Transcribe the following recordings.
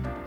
Bye.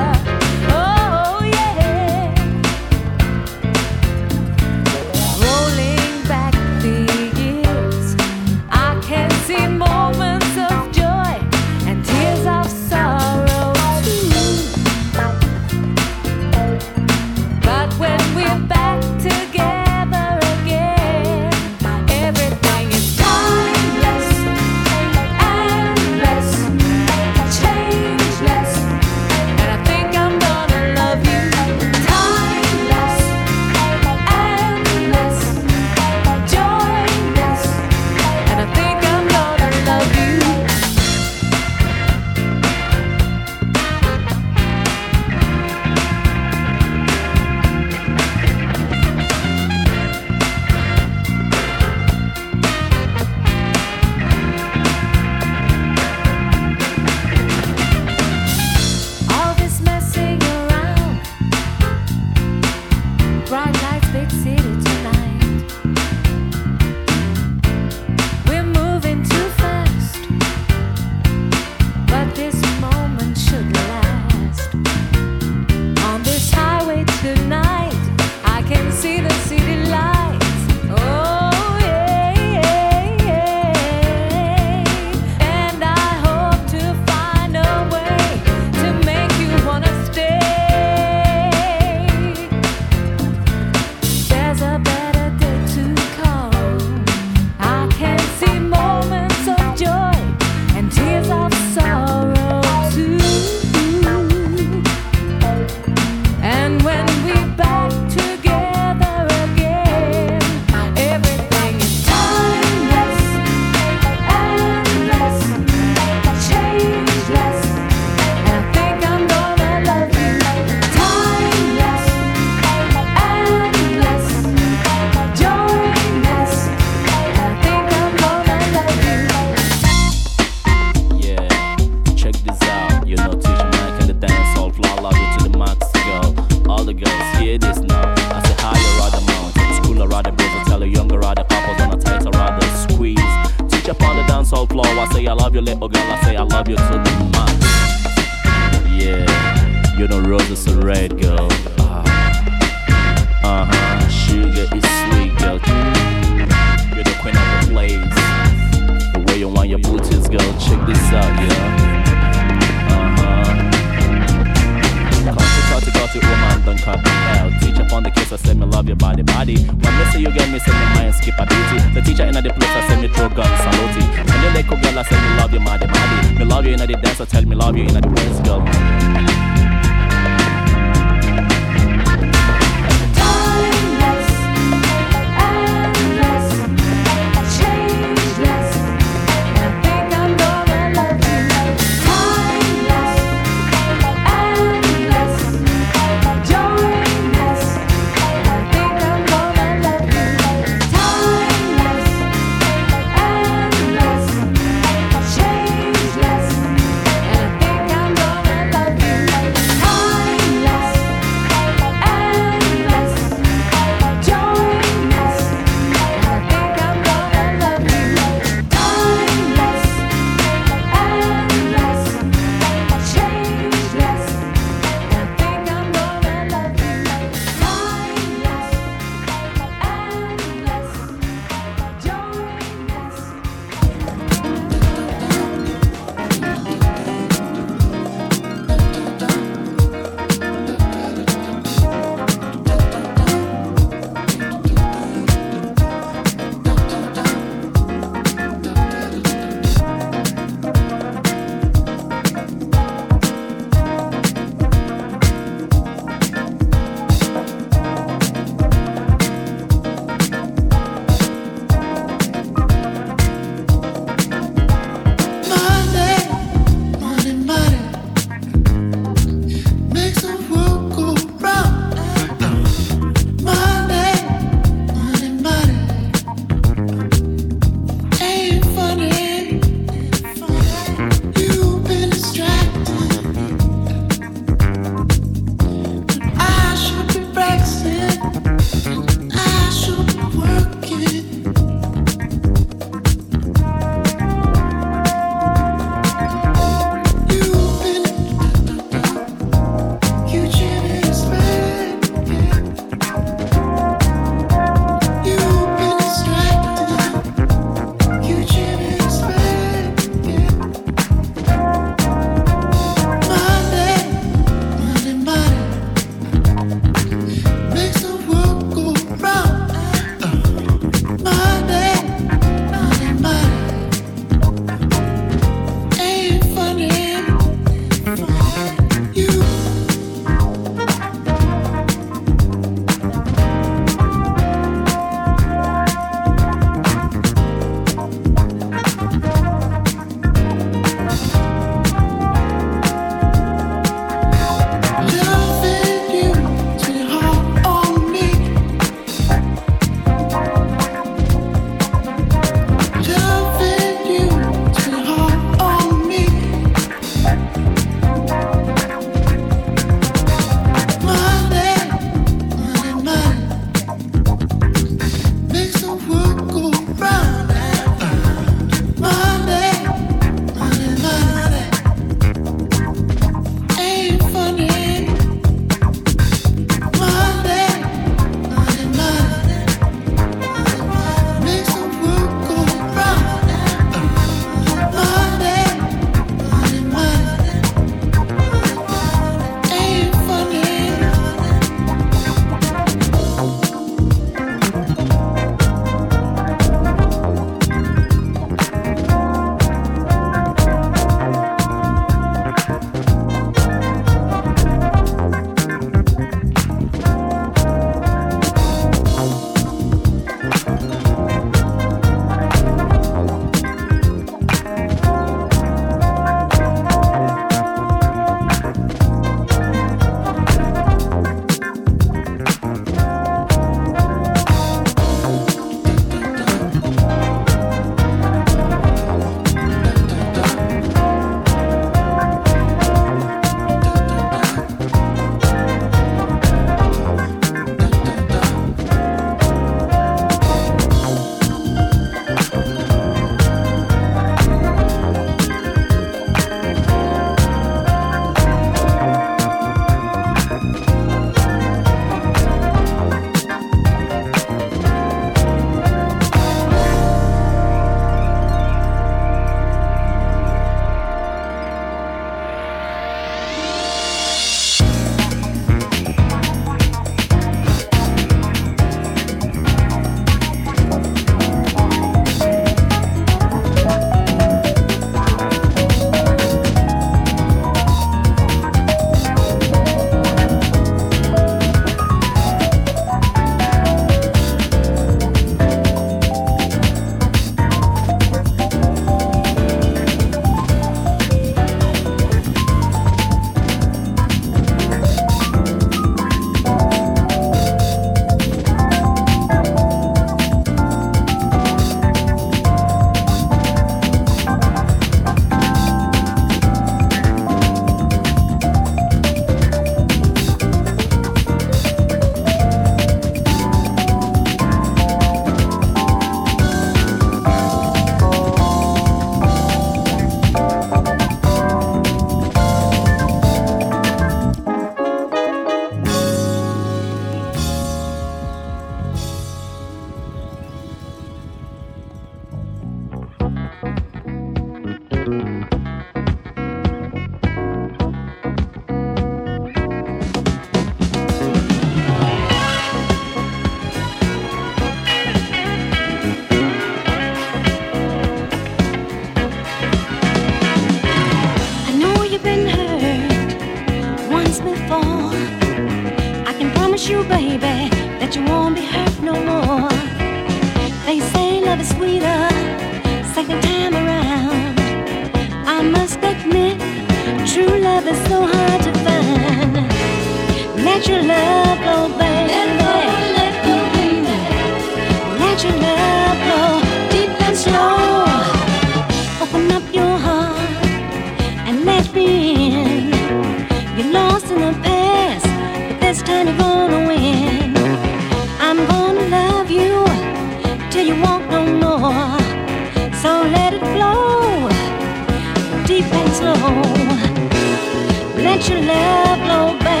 Let your love blow back.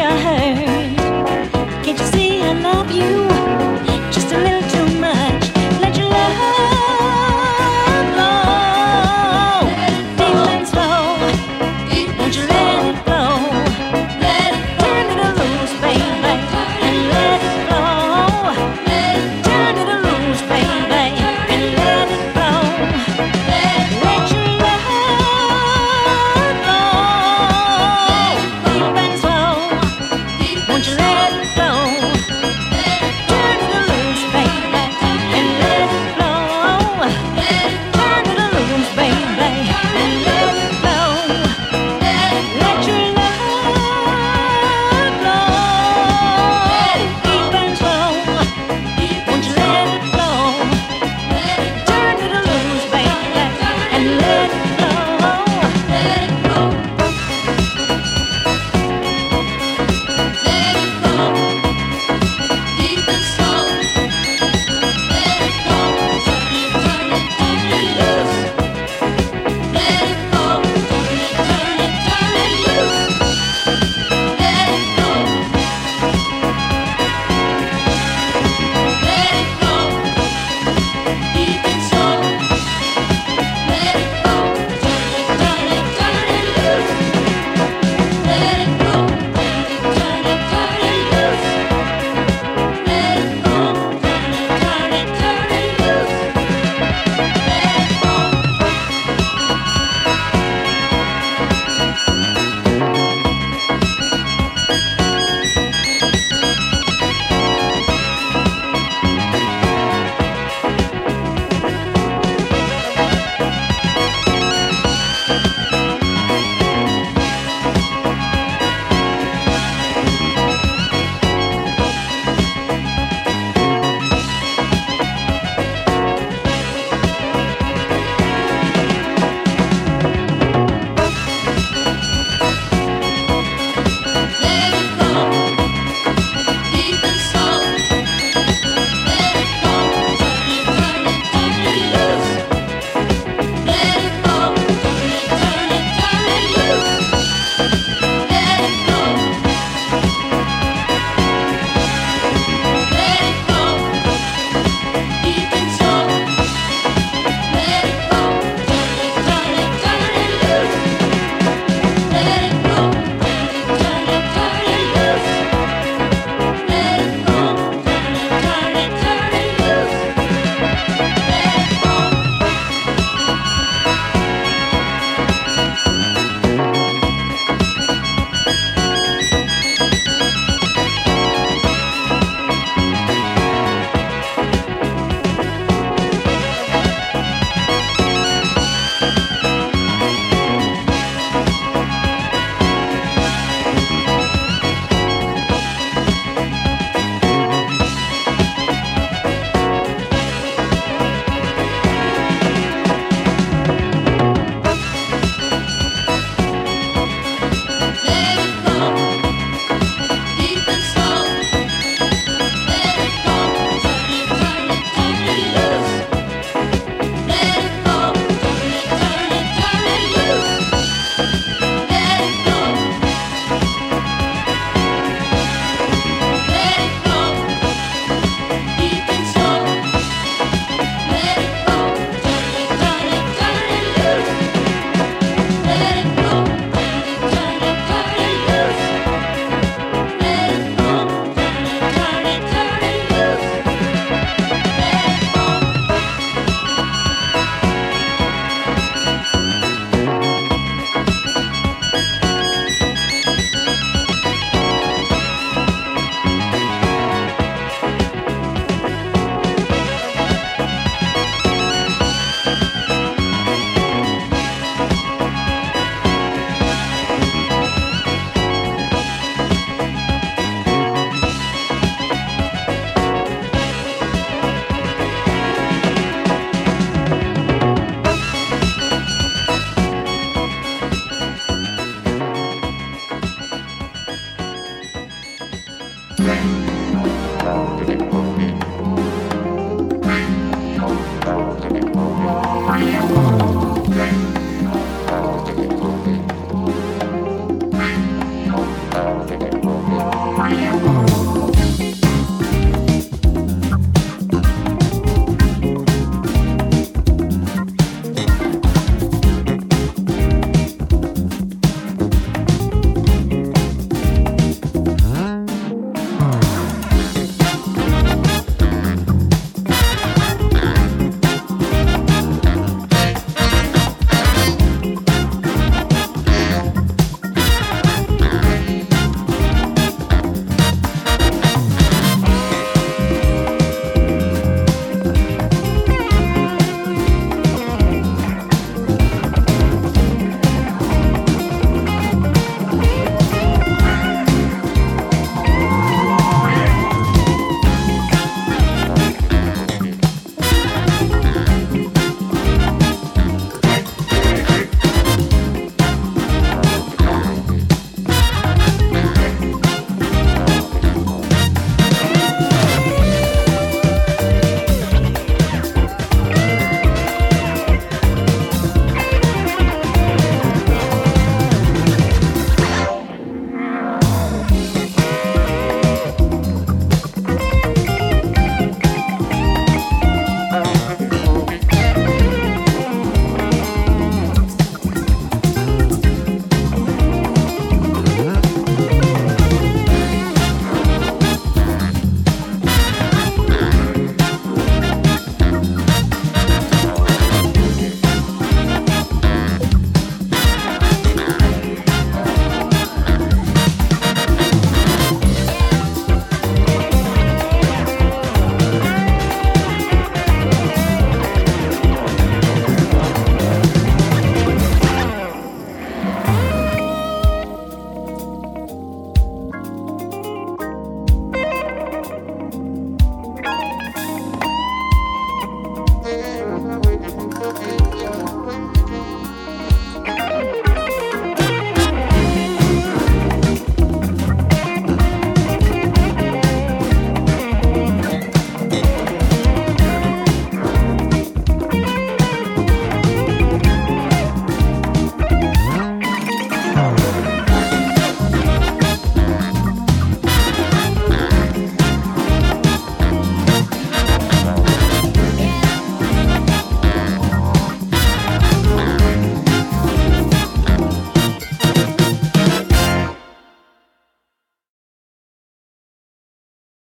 I heard. Can't you see I love you?